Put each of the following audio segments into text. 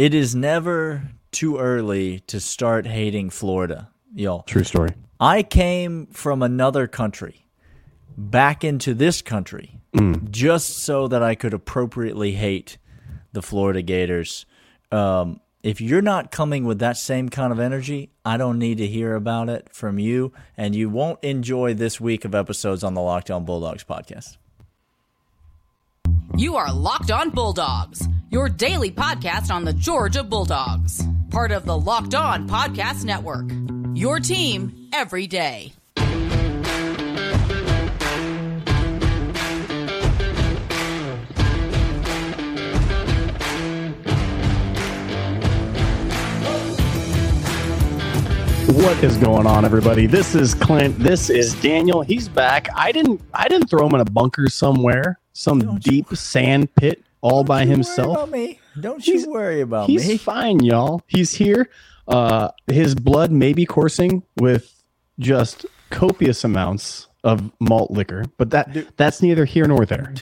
It is never too early to start hating Florida, y'all. True story. I came from another country back into this country just so that I could appropriately hate the Florida Gators. Um, if you're not coming with that same kind of energy, I don't need to hear about it from you, and you won't enjoy this week of episodes on the Locked On Bulldogs podcast. You are Locked On Bulldogs, your daily podcast on the Georgia Bulldogs, part of the Locked On Podcast Network. Your team every day. What is going on, everybody? This is Clint. This is Daniel. He's back. I didn't. I didn't throw him in a bunker somewhere, some deep sand pit, all by Don't you worry himself. about me. Don't He's- you worry about He's me. He's fine, y'all. He's here. Uh, his blood may be coursing with just copious amounts of malt liquor, but that that's neither here nor there.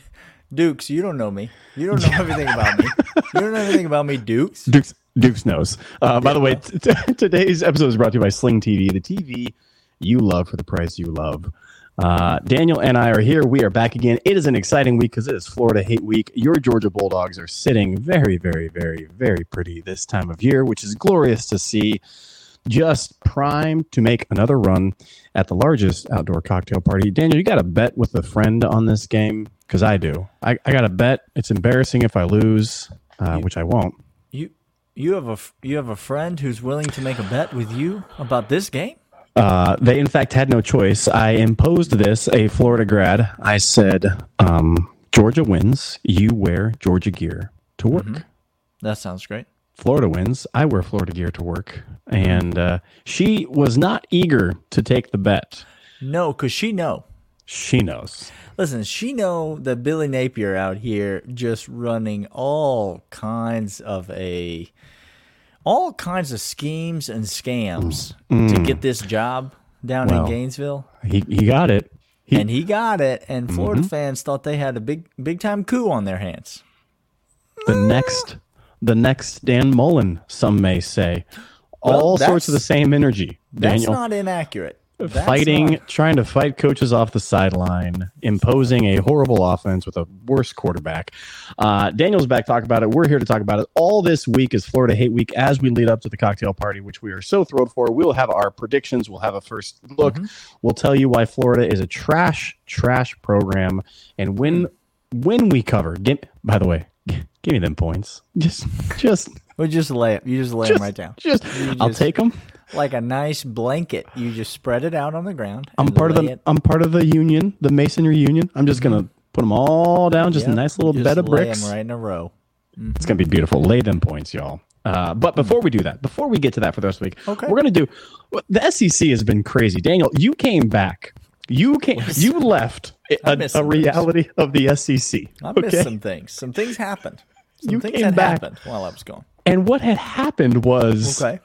Dukes, you don't know me. You don't know everything about me. You don't know everything about me, Dukes. Dukes, Dukes knows. Uh, by the way, t- t- today's episode is brought to you by Sling TV, the TV you love for the price you love. Uh, Daniel and I are here. We are back again. It is an exciting week because it is Florida Hate Week. Your Georgia Bulldogs are sitting very, very, very, very pretty this time of year, which is glorious to see. Just primed to make another run at the largest outdoor cocktail party. Daniel, you got a bet with a friend on this game? Because I do. I, I got a bet. It's embarrassing if I lose, uh, which I won't. You you have a you have a friend who's willing to make a bet with you about this game? Uh, they, in fact, had no choice. I imposed this, a Florida grad. I said, um, Georgia wins. You wear Georgia gear to work. That sounds great. Florida wins. I wear Florida gear to work. And uh, she was not eager to take the bet. No, cause she know. She knows. Listen, she know that Billy Napier out here just running all kinds of a all kinds of schemes and scams to mm. get this job down Well. in Gainesville. He, he got it. He, and he got it, and mm-hmm. Florida fans thought they had a big big time coup on their hands. the next, the next Dan Mullen, some may say. All sorts of the same energy. That's not inaccurate. That's fighting, not- trying to fight coaches off the sideline, imposing a horrible offense with a worse quarterback. Uh, Daniel's back. Talk about it. We're here to talk about it. All this week is Florida Hate Week as we lead up to the cocktail party, which we are so thrilled for. We'll have our predictions. We'll have a first look. We'll tell you why Florida is a trash, trash program, and when when we cover. Give, by the way, give me them points. Just, just, We just lay it. You just lay just, them right down. just. You I'll take them. like a nice blanket. You just spread it out on the ground. I'm part of the it- I'm part of the union, the masonry union. I'm just gonna put them all down, just Yep, a nice little just bed of bricks. right in a row. It's gonna be beautiful. Lay them points, y'all. Uh, but before we do that, before we get to that for the rest of the week, Okay. we're gonna do. The SEC has been crazy. Daniel, you came back. You came. You left a, a some things. reality of the SEC. I missed okay? some things. Some things happened. Some You things came back. happened while I was gone. And what had happened was Okay.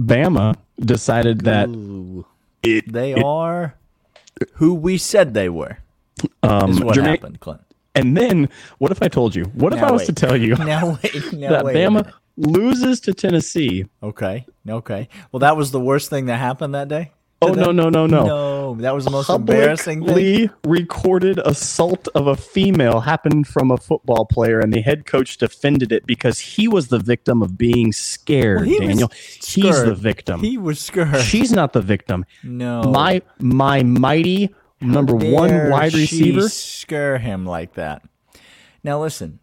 Bama decided that Ooh. it, They it- are who we said they were. um, Is what Jermaine- happened, Clint. And then, what if I told you? What if Now I was wait. to tell you Now wait. Now that wait. Bama loses to Tennessee Okay. Okay. Well, that was the worst thing that happened that day. Oh no no no no! No, that was the most embarrassing thing. Publicly recorded assault of a female happened from a football player, and the head coach defended it because he was the victim of being scared. Well, he Daniel, he's the victim. He was scared. She's not the victim. no. My my mighty number one wide receiver. Scare him like that. Now listen,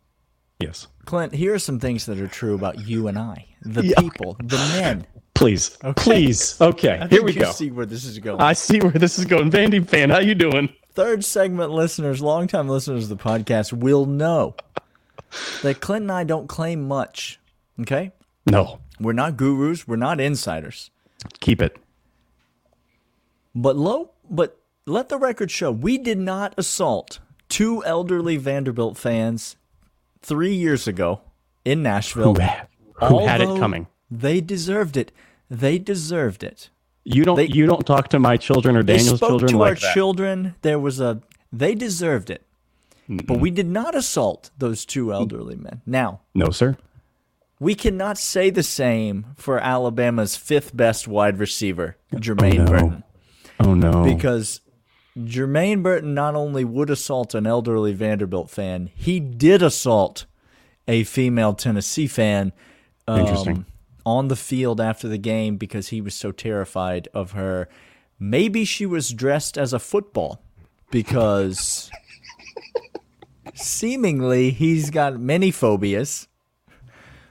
Yes, Clint. Here are some things that are true about you and I, the Yeah. people, the men. please, Okay. please. Okay, here we go. See where this is going. I see where this is going. Vandy fan, how you doing? Third segment listeners, longtime listeners of the podcast, will know that Clint and I don't claim much. Okay, No, we're not gurus. We're not insiders. keep it. But low, but let the record show we did not assault two elderly Vanderbilt fans three years ago in Nashville. Who, had- who had it coming? They deserved it. They deserved it. You don't. They- you don't talk to my children or Daniel's spoke children to like our that. children. There was a. They deserved it. But we did not assault those two elderly men. Now, no, sir. We cannot say the same for Alabama's fifth best wide receiver, Jermaine no. Burton, Oh no. because Jermaine Burton not only would assault an elderly Vanderbilt fan, he did assault a female Tennessee fan. um, Interesting. On the field after the game because he was so terrified of her. Maybe she was dressed as a football because seemingly he's got many phobias.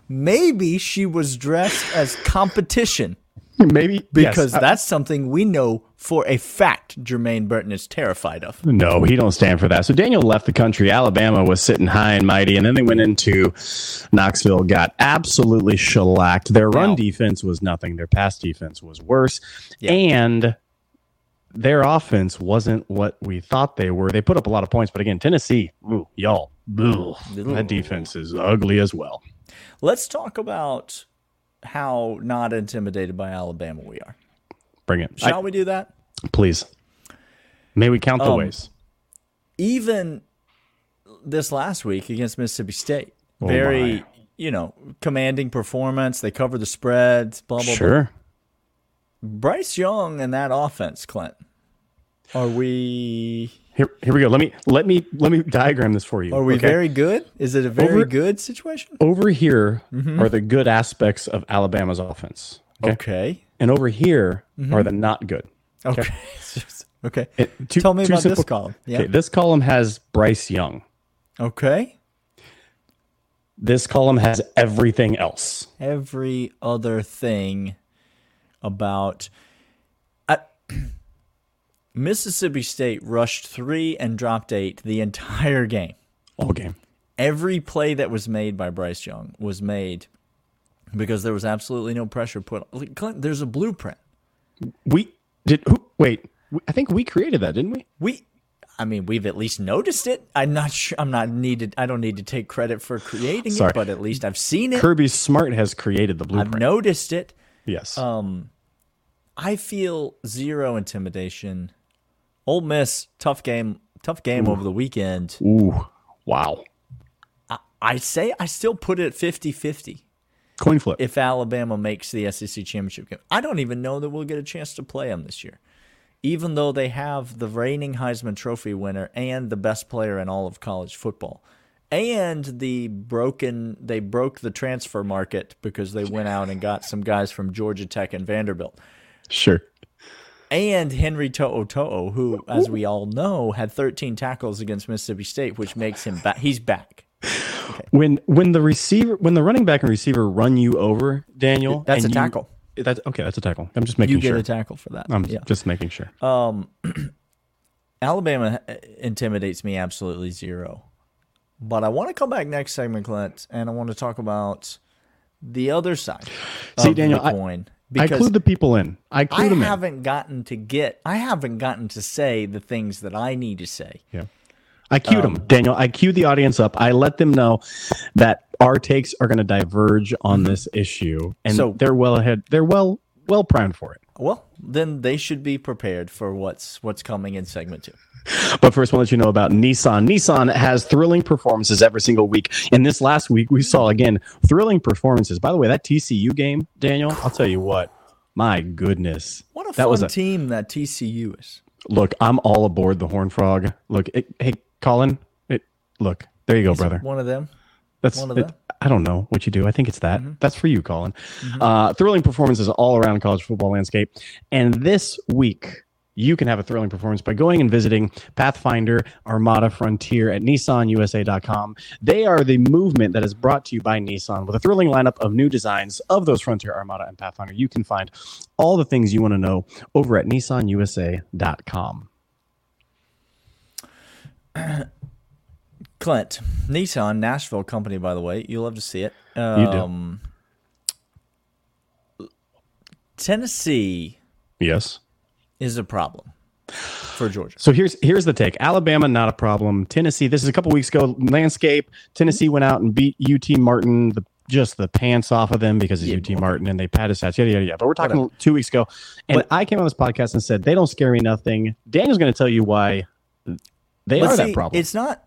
Maybe she was dressed as competition Maybe because yes, I- that's something we know for a fact Jermaine Burton is terrified of. No, he don't stand for that. So Daniel left the country. Alabama was sitting high and mighty, and then they went into Knoxville, got absolutely shellacked. Their run Wow. defense was nothing. Their pass defense was worse, Yeah. and their offense wasn't what we thought they were. They put up a lot of points, but again, Tennessee, ooh, y'all, ooh, that defense is ugly as well. Let's talk about how not intimidated by Alabama we are. Bring it, Shall I- we do that? please. May we count the Um, ways? Even this last week against Mississippi State, Oh, very, my. you know, commanding performance. They cover the spreads, blah, blah, blah. Sure. Bryce Young and that offense, Clint. Are we Here, here we go. Let me let me let me diagram this for you. are we okay? very good? Is it a very Over- good situation? over here Mm-hmm. are the good aspects of Alabama's offense. Okay. Okay. And over here Mm-hmm. are the not good. Okay. okay. It- two- Tell me about this simple- column. Yeah. Okay, this column has Bryce Young. Okay. This column has everything else. Every other thing about I, Mississippi State rushed three and dropped eight the entire game. All game. Every play that was made by Bryce Young was made because there was absolutely no pressure put. Clint, there's a blueprint. We did who wait, I think we created that, didn't we? We, I mean, we've at least noticed it. I'm not sure. I'm not needed. I don't need to take credit for creating Sorry. it, but at least I've seen it. Kirby Smart has created the blueprint. I've noticed it. yes. Um, I feel zero intimidation. Ole Miss, tough game, tough game over the weekend. Ooh. Wow. I say I still put it 50-50 Coin flip. if Alabama makes the SEC championship game. I don't even know that we'll get a chance to play them this year. Even though they have the reigning Heisman Trophy winner and the best player in all of college football. And the broken they broke the transfer market because they went out and got some guys from Georgia Tech and Vanderbilt. sure. and Henry To'o To'o, who, as we all know, had 13 tackles against Mississippi State, which makes him back. He's back. When when the receiver when the running back and receiver run you over, Daniel, That's a you- tackle. That's okay, that's a tackle. I'm just making You get sure. a tackle for that. I'm yeah. just making sure. Alabama uh, intimidates me absolutely zero. But I want to come back next segment, Clint, and I want to talk about the other side See, Daniel, the I- coin. I Because clued the people in. I clued I them in. haven't gotten to get, I haven't gotten to say the things that I need to say. Yeah. I cued Um, them, Daniel. I cued the audience up. I let them know that our takes are going to diverge on this issue, and Mm-hmm. So- they're well ahead. They're well well primed for it. Well, then they should be prepared for what's what's coming in segment two. But first, I want to let you know about Nissan. Nissan has thrilling performances every single week. And this last week, we saw again thrilling performances. By the way, that TCU game, Daniel, I'll tell you what. My goodness, What a that fun was a team that TCU is. look. I'm all aboard the Horn Frog. Look, it, hey, Colin. It, look, there you go, brother. One of them. That's One of it- them? I don't know what you do. I think it's that. Mm-hmm. That's for you, Colin. Uh, thrilling performances all around college football landscape. And this week, you can have a thrilling performance by going and visiting Pathfinder Armada Frontier at nissanusa.com. They are the movement that is brought to you by Nissan with a thrilling lineup of new designs of those Frontier Armada and Pathfinder. You can find all the things you want to know over at nissanusa.com. Clint, Nissan, Nashville company, by the way. You love to see it. You do. Um, Tennessee Yes. is a problem for Georgia. So here's here's the take. Alabama not a problem. Tennessee. This is a couple weeks ago. Landscape. Tennessee went out and beat UT Martin. The just the pants off of them because it's Yeah, UT. Martin and they pat his hats. Yada yada yada. But we're talking Whatever. two weeks ago, and But- I came on this podcast and said they don't scare me nothing. Daniel's going to tell you why they But are see, that problem. It's not.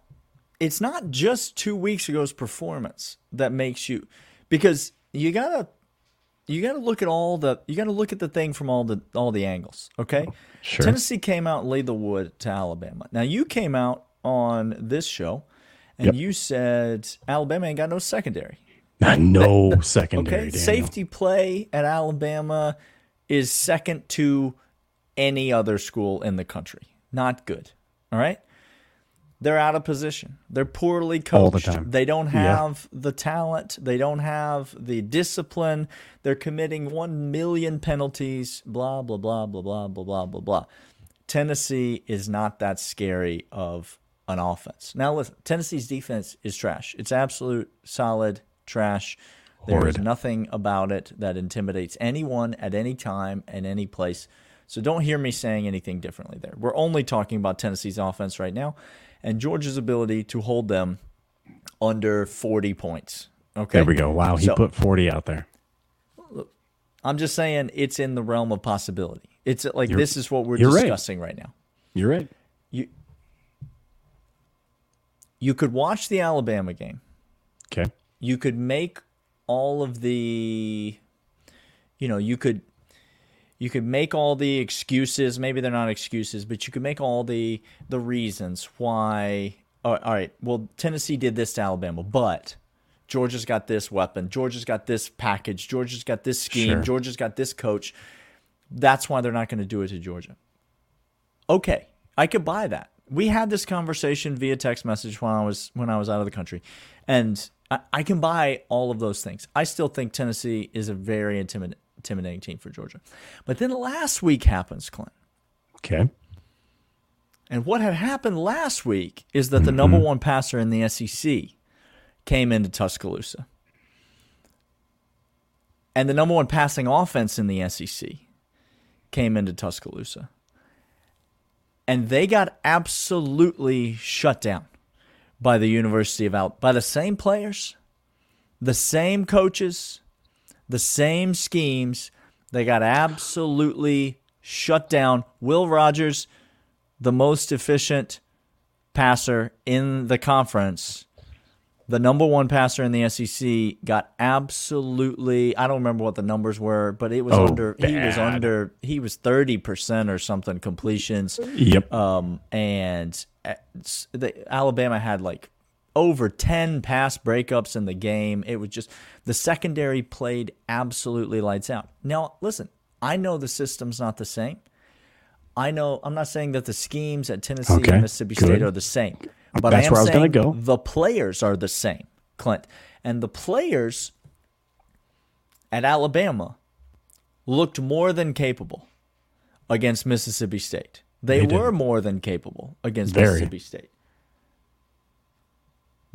It's not just two weeks ago's performance that makes you, because you gotta you gotta look at all the you gotta look at the thing from all the all the angles. Okay, oh, Sure. Tennessee came out and laid the wood to Alabama. Now you came out on this show and Yep. you said Alabama ain't got no secondary. Not no secondary. Okay, Daniel. safety play at Alabama is second to any other school in the country. Not good. All right. They're out of position. They're poorly coached. The. They don't Yeah. have the talent. They don't have the discipline. They're committing one million penalties. Blah blah blah blah blah blah blah blah blah. Tennessee is not that scary of an offense. Now listen, Tennessee's defense is trash. It's absolute solid trash. There is Horrid. nothing about it that intimidates anyone at any time and any place. So don't hear me saying anything differently there. We're only talking about Tennessee's offense right now and Georgia's ability to hold them under 40 points. Okay. There we go. Wow, he So- put 40 out there. I'm just saying it's in the realm of possibility. It's uh, like this is what we're you're right. discussing right now. You're right. You you could watch the Alabama game. Okay. You could make all of the you know, you could you could make all the excuses, maybe they're not excuses, but you could make all the the reasons why all right, well Tennessee did this to Alabama, but Georgia's got this weapon. Georgia's got this package. Georgia's got this scheme. Sure. Georgia's got this coach. That's why they're not going to do it to Georgia. Okay, I could buy that. We had this conversation via text message when I was when I was out of the country, and I, I can buy all of those things. I still think Tennessee is a very intimid- intimidating team for Georgia. But then last week happens, Clint. Okay. And what had happened last week is that the mm-hmm. number one passer in the SEC came into Tuscaloosa. And the number one passing offense in the SEC came into Tuscaloosa. And they got absolutely shut down by the University of Al by the same players, the same coaches, the same schemes. They got absolutely shut down. Will Rogers, the most efficient passer in the conference, the number one passer in the SEC, got absolutely. I don't remember what the numbers were, but it was Oh, under. He was under. He was thirty percent or something completions. Yep. Um, and uh, the, Alabama had like over 10 pass breakups in the game. It was just the secondary played absolutely lights out. Now, listen, I know the system's not the same. I know I'm not saying that the schemes at Tennessee Okay, and Mississippi good. State are the same, but That's I am where I was saying go. the players are the same, Clint. And the players at Alabama looked more than capable against Mississippi State. They, They did. were more than capable against Very. Mississippi State.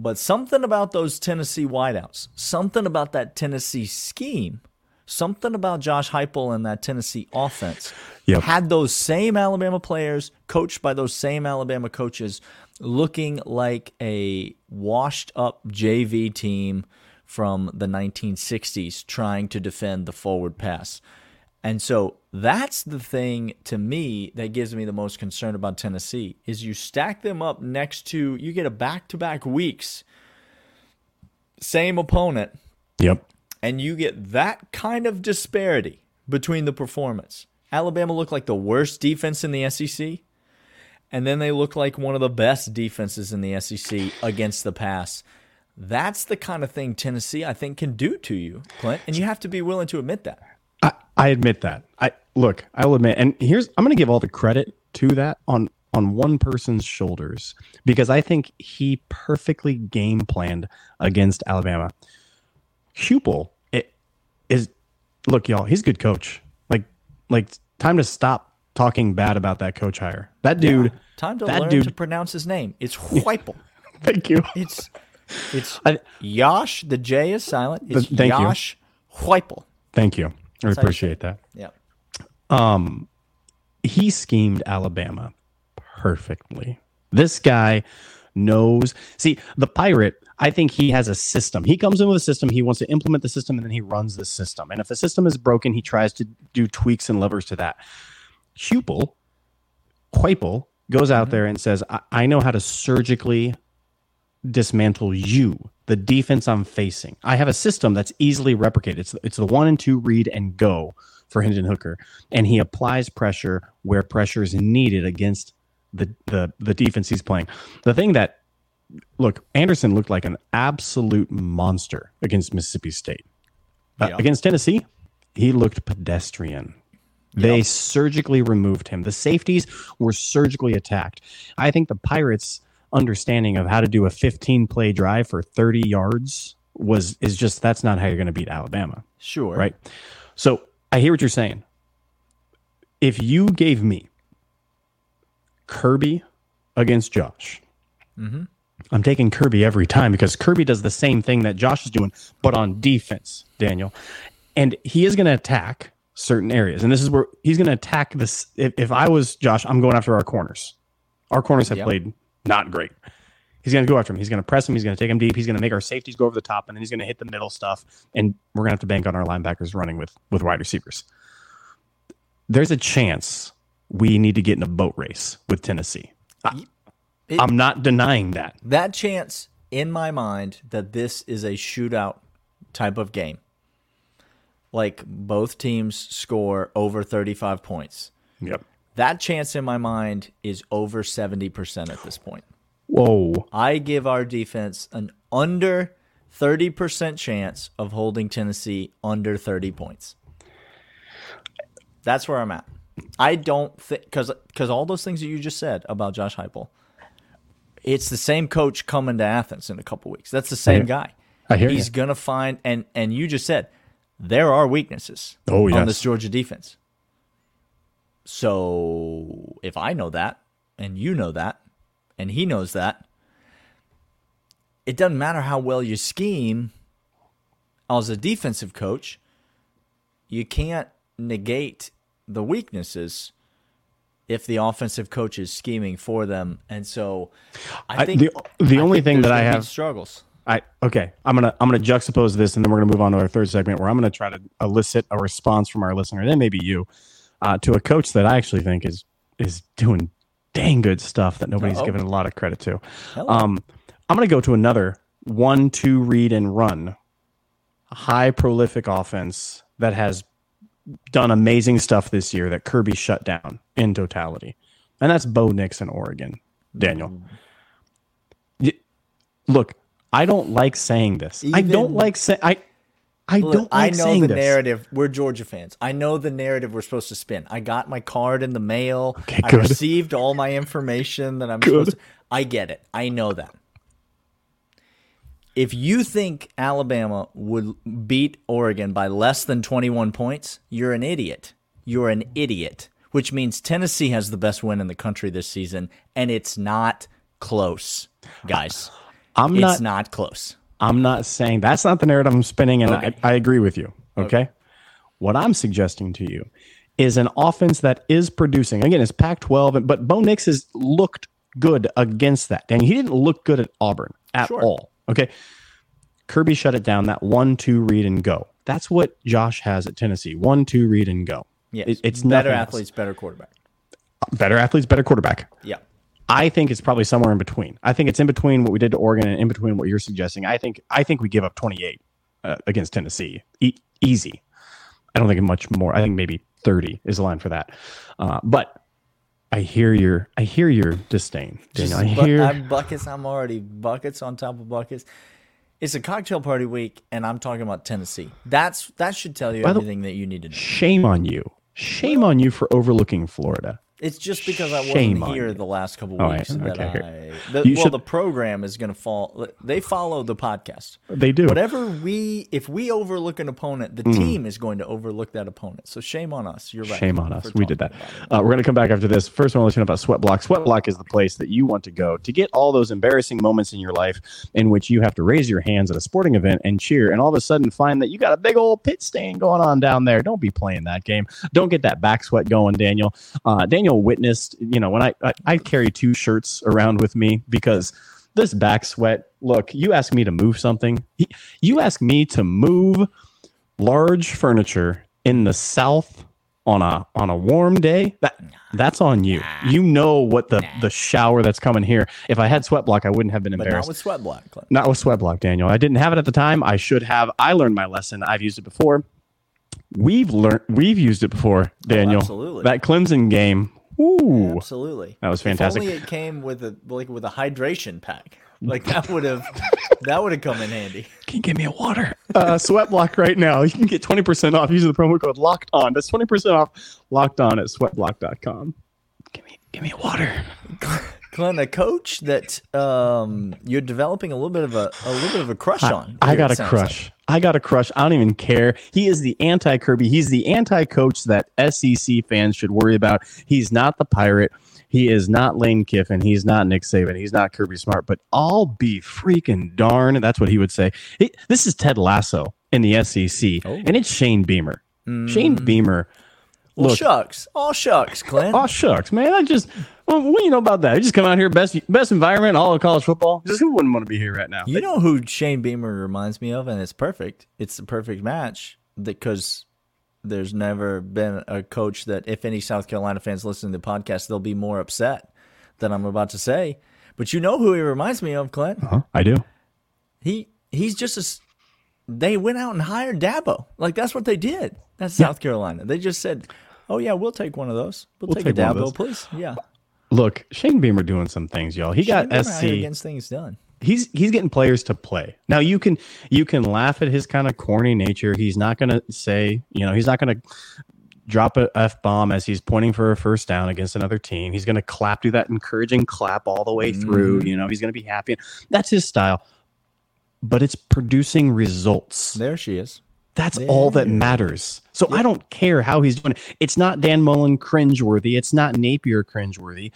But something about those Tennessee wideouts, something about that Tennessee scheme, something about Josh Heupel and that Tennessee offense Yep. had those same Alabama players coached by those same Alabama coaches looking like a washed up JV team from the 1960s trying to defend the forward pass. And so that's the thing to me that gives me the most concern about Tennessee is you stack them up next to you get a back-to-back weeks same opponent Yep. and you get that kind of disparity between the performance. Alabama looked like the worst defense in the SEC, and then they look like one of the best defenses in the SEC against the pass. That's the kind of thing Tennessee, I think, can do to you, Clint, and you have to be willing to admit that. I, I admit that. I look, I will admit, and here's I'm going to give all the credit to that on on one person's shoulders because I think he perfectly game planned against Alabama. Heupel it is look, y'all, he's a good coach. Like like time to stop talking bad about that coach hire. That dude, Time to that learn dude. to pronounce his name. It's Heupel. thank you. It's it's I- Yosh. The J is silent. It's Th- thank you. Heupel. Thank you. I you say appreciate that. Yeah. Um, he schemed Alabama perfectly. This guy knows. See, the pirate, I think he has a system. He comes in with a system. He wants to implement the system and then he runs the system. And if the system is broken, he tries to do tweaks and levers to that. Heupel, Quaple, goes out there and says, I, I know how to surgically dismantle you, the defense I'm facing. I have a system that's easily replicated. It's it's the one and two read and go for Hendon Hooker, and he applies pressure where pressure is needed against the the the defense he's playing. The thing that look, Anderson looked like an absolute monster against Mississippi State. Uh, Yeah. against Tennessee, he looked pedestrian. They Yep. surgically removed him. The safeties were surgically attacked. I think the Pirates' understanding of how to do a 15 play drive for 30 yards was is just that's not how you're going to beat Alabama, Sure. right? So I hear what you're saying. If you gave me Kirby against Josh, mm-hmm. I'm taking Kirby every time because Kirby does the same thing that Josh is doing, but on defense, Daniel. And he is going to attack certain areas. And this is where he's going to attack this. If, if I was Josh, I'm going after our corners. Our corners have Yep. played not great. He's going to go after him. He's going to press him. He's going to take him deep. He's going to make our safeties go over the top, and then he's going to hit the middle stuff. And we're going to have to bank on our linebackers running with with wide receivers. There's a chance we need to get in a boat race with Tennessee. I, It- I'm not denying that. That chance in my mind that this is a shootout type of game. Like both teams score over 35 points. Yep. That chance in my mind is over 70% at this point. Whoa. I give our defense an under 30% chance of holding Tennessee under 30 points. That's where I'm at. I don't think because because all those things that you just said about Josh Heupel, it's the same coach coming to Athens in a couple weeks. That's the same hear- guy. I hear He's you. gonna find and and you just said there are weaknesses Oh, on yes. this Georgia defense. So if I know that and you know that and he knows that, it doesn't matter how well you scheme as a defensive coach, you can't negate the weaknesses if the offensive coach is scheming for them. And so I I- think the- the I only think thing that I have- struggles. I okay. I'm gonna I'm gonna juxtapose this, and then we're gonna move on to our third segment, where I'm gonna try to elicit a response from our listener, then maybe you, uh, to a coach that I actually think is is doing dang good stuff that nobody's Uh-oh. given a lot of credit to. Um, I'm gonna go to another one, two, read and run, high prolific offense that has done amazing stuff this year that Kirby shut down in totality, and that's Bo Nix in Oregon. Daniel, Y- look, I don't like saying this. I don't like saying I. I Look, don't like I know the this. narrative. We're Georgia fans. I know the narrative we're supposed to spin. I got my card in the mail. Okay, I received all my information that I'm Good. supposed to. I get it. I know that. If you think Alabama would beat Oregon by less than 21 points, you're an idiot. You're an idiot, which means Tennessee has the best win in the country this season, and it's not close, guys. I'm it's not. not close. I'm not saying that's not the narrative I'm spinning, and Okay. I, I agree with you. Okay? What I'm suggesting to you is an offense that is producing. Again, it's Pac-12, but Bo Nix has looked good against that. And he didn't look good at Auburn at Sure. all. Okay. Kirby shut it down. That one, two, read and go. That's what Josh has at Tennessee. One, two, read and go. Yes. It- it's better nothing else. athletes, better quarterback. Better athletes, better quarterback. Yeah. I think it's probably somewhere in between. I think it's in between what we did to Oregon and in between what you're suggesting. I think I think we give up 28 uh, against Tennessee, e- easy. I don't think much more. I think maybe 30 is the line for that. Uh, but I hear your I hear your disdain, Daniel. I Bu- hear I'm buckets. I'm already buckets on top of buckets. It's a cocktail party week, and I'm talking about Tennessee. That's that should tell you By the- everything that you need to know. shame on you. Shame on you for overlooking Florida. It's just because I wasn't here you. the last couple Oh, weeks yeah, that okay, I. The, well, should- the program is going to fall. They follow the podcast. They do. Whatever we, if we overlook an opponent, the team is going to overlook that opponent. So shame on us. You're right. Shame on us. We did that. talking about it. Uh, we're going to come back after this. First, I want to let you know about Sweatblock. Sweatblock is the place that you want to go to get all those embarrassing moments in your life in which you have to raise your hands at a sporting event and cheer, and all of a sudden find that you got a big old pit stain going on down there. Don't be playing that game. Don't get that back sweat going, Daniel. Uh, Daniel witnessed, you know, when I, I I carry two shirts around with me because this back sweat. Look, you ask me to move something. You ask me to move large furniture in the south on a on a warm day, that that's on you. You know what the the shower that's coming here. If I had sweat block, I wouldn't have been but embarrassed. not with sweat block. Clint. Not with sweat block, Daniel. I didn't have it at the time. I should have. I learned my lesson. I've used it before. We've learned. We've used it before, oh, Daniel. Oh, absolutely. That Clemson game. Ooh, Absolutely. That was fantastic. If only it came with a like with a hydration pack. Like that would have that would have come in handy. can you give me a water? Uh, sweat block right now. You can get twenty percent off using the promo code Locked On. That's twenty percent off. Locked On at sweatblock.com. Give me, give me a water. Clint, a coach that um, you're developing a little bit of a a little bit of a crush on. I got a crush. I got a crush. I don't even care. He is the anti Kirby. He's the anti coach that SEC fans should worry about. He's not the pirate. He is not Lane Kiffin. He's not Nick Saban. He's not Kirby Smart. But I'll be freaking darn. That's what he would say. He, this is Ted Lasso in the SEC, Oh. and it's Shane Beamer. Shane Beamer. Well, shucks. All shucks, Clint. Oh shucks, man! I just well, what do you know about that? You just come out here, best best environment, all of college football. Just who wouldn't want to be here right now? You know who Shane Beamer reminds me of, and it's perfect. It's the perfect match because there's never been a coach that, if any South Carolina fans listen to the podcast, they'll be more upset than I'm about to say. But you know who he reminds me of, Clint? Huh? I do. He he's just a. s- They went out and hired Dabo. Like that's what they did. That's South Carolina. They just said, "Oh yeah, we'll take one of those. We'll, We'll take, take a Dabo, please." Yeah, Look, Shane Beamer doing some things, y'all. He got Shane Beamer SC. gets things done. He's he's getting players to play. Now you can you can laugh at his kind of corny nature. He's not going to say, you know, he's not going to drop a f bomb as he's pointing for a first down against another team. He's going to clap, do that encouraging clap all the way through. Mm-hmm. You know, he's going to be happy. That's his style. But it's producing results. There she is. That's all that matters. So I don't care how he's doing it. It's not Dan Mullen cringeworthy. It's not Napier cringeworthy.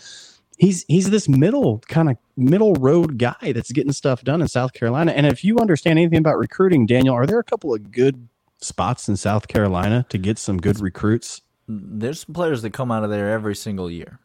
He's he's this middle kind of middle road guy that's getting stuff done in South Carolina. And if you understand anything about recruiting, Daniel, are there a couple of good spots in South Carolina to get some good recruits? There's some players that come out of there every single year.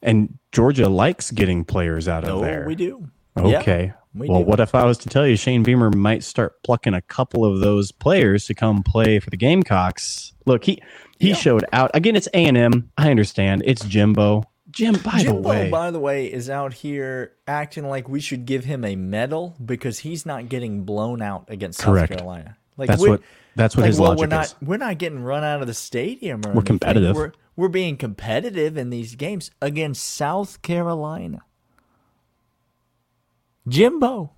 And Georgia likes getting players out of there. Oh, there. we do. Yeah, Okay. we well, do. what if I was to tell you Shane Beamer might start plucking a couple of those players to come play for the Gamecocks? Look, he he Yeah. showed out again. It's A and M. I understand. It's Jimbo. Jim, by Jimbo, the way, by the way, is out here acting like we should give him a medal because he's not getting blown out against Correct. South Carolina. Like that's what that's what like, his well, logic we're not is. we're not getting run out of the stadium. Or We're anything. competitive. We're we're being competitive in these games against South Carolina. Jimbo,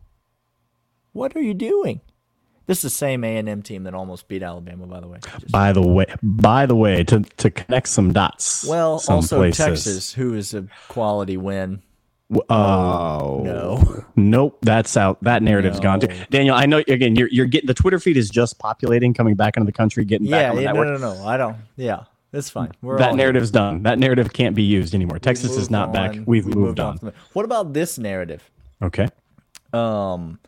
what are you doing? This is the same A and M team that almost beat Alabama, by the way. Just- By the way, by the way, to to connect some dots. well, some also places. Texas, who is a quality win. W- uh, Oh No. Nope, that's out. That narrative's gone too. Daniel, I know again. You're you're getting the Twitter feed is just populating, coming back into the country, getting back Yeah, on the yeah, network. no, no, no. I don't. Yeah, it's fine. We're that all narrative's done. That narrative can't be used anymore. Texas is moved not back. We've We moved, on on. What about this narrative? Okay. Um,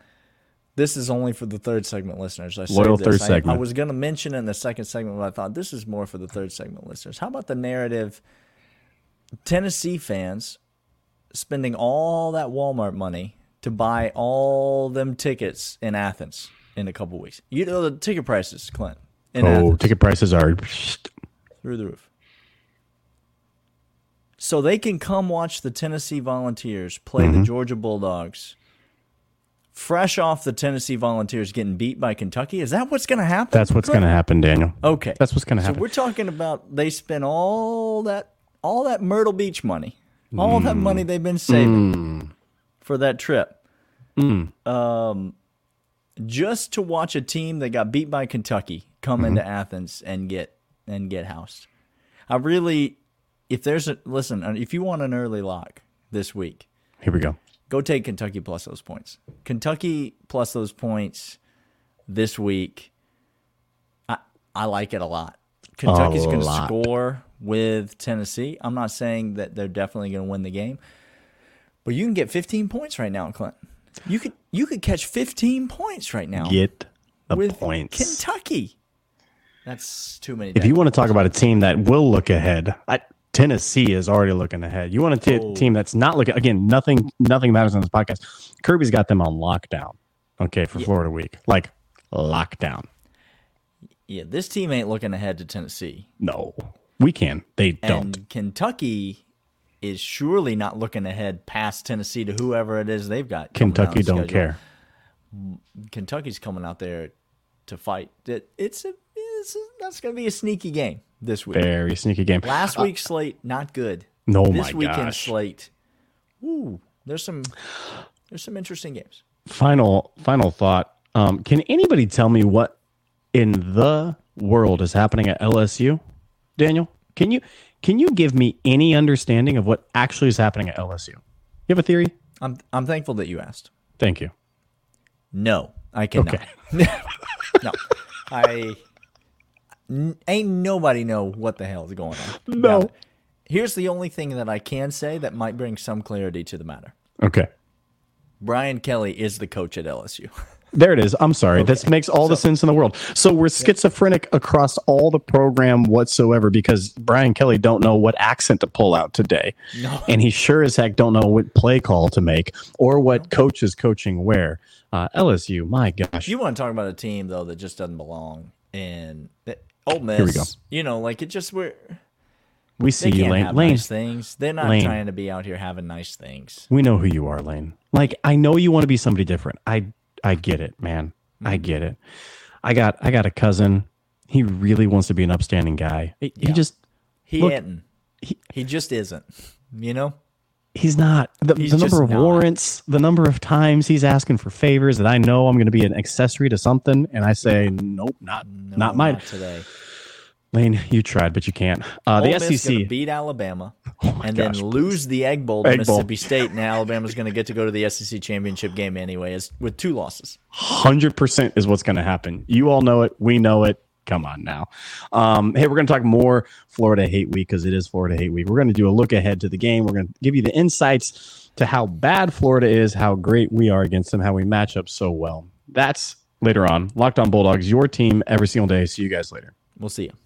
this is only for the third segment listeners. I Loyal third I- segment. I was going to mention in the second segment, but I thought this is more for the third segment listeners. How about the narrative? Tennessee fans spending all that Walmart money to buy all them tickets in Athens in a couple weeks. You know the ticket prices, Clint, in Oh, Athens ticket prices are. through the roof. So they can come watch the Tennessee Volunteers play Mm-hmm. the Georgia Bulldogs. Fresh off the Tennessee Volunteers getting beat by Kentucky. Is that what's going to happen? That's what's going to happen, Daniel. Okay. That's what's going to happen. So we're talking about they spent all that all that Myrtle Beach money, all that Mm. money they've been saving for that trip, Mm. um, just to watch a team that got beat by Kentucky come Mm-hmm. into Athens and get and get housed. I really, if there's a listen, uh, if you want an early lock this week, Here we go. go take Kentucky plus those points. Kentucky plus those points this week. I I like it a lot. Kentucky's going to score with Tennessee. I'm not saying that they're definitely going to win the game, but you can get 15 points right now, Clint. You could you could catch 15 points right now Get the with points. Kentucky. That's too many. if you want to talk about a team that will look ahead, I, Tennessee is already looking ahead. You want a t- Oh. team that's not looking again. Nothing, nothing matters on this podcast. Kirby's got them on lockdown. Okay, for Florida week, like lockdown. Yeah, this team ain't looking ahead to Tennessee. No, we can. They don't. Kentucky is surely not looking ahead past Tennessee to whoever it is they've got. Kentucky don't schedule. care. Kentucky's coming out there to fight. It, it's a it's a, that's going to be a sneaky game this week. Very sneaky game. Last week's slate not good. No, this my weekend gosh. slate. Ooh, there's some there's some interesting games. Final final thought. Um, can anybody tell me what in the world is happening at LSU? Daniel, can you can you give me any understanding of what actually is happening at LSU? You have a theory? I'm I'm thankful that you asked. Thank you. No, I cannot. Okay. no, I n- ain't nobody know what the hell is going on. No. Now, Here's the only thing that I can say that might bring some clarity to the matter. Okay. Brian Kelly is the coach at LSU. There it is. I'm sorry. This makes all the sense in the world. So we're schizophrenic across all the program whatsoever because Brian Kelly don't know what accent to pull out today. No. And he sure as heck don't know what play call to make or what coach is coaching where. Uh, LSU, my gosh. you want to talk about a team though that just doesn't belong and that Ole Miss. we go. You know, like it just we're we see you, Lane. Lane, nice things. They're not Lane. trying to be out here having nice things. we know who you are, Lane. Like I know you want to be somebody different. I I get it, man. I Mm-hmm. get it. I got I got a cousin. He really wants to be an upstanding guy. He, he just He Look, isn't. He, just isn't. You know. He's not the, He's the number of not. warrants the number of times he's asking for favors that i know i'm going to be an accessory to something and i say nope not No, not mine today. lane you tried but you can't uh, the sec beat Alabama Oh and gosh, then lose the Egg Bowl to Egg Bowl. Mississippi State, and Alabama's going to get to go to the SEC championship game anyway, as, with two losses. 100% is what's going to happen you all know it we know it come on now. Um, hey we're going to talk more florida hate week because it is florida hate week. We're going to do a look ahead to the game. We're going to give you the insights to how bad florida is how great we are against them how we match up so well. That's later on. Locked on bulldogs your team every single day. See you guys later. We'll see you.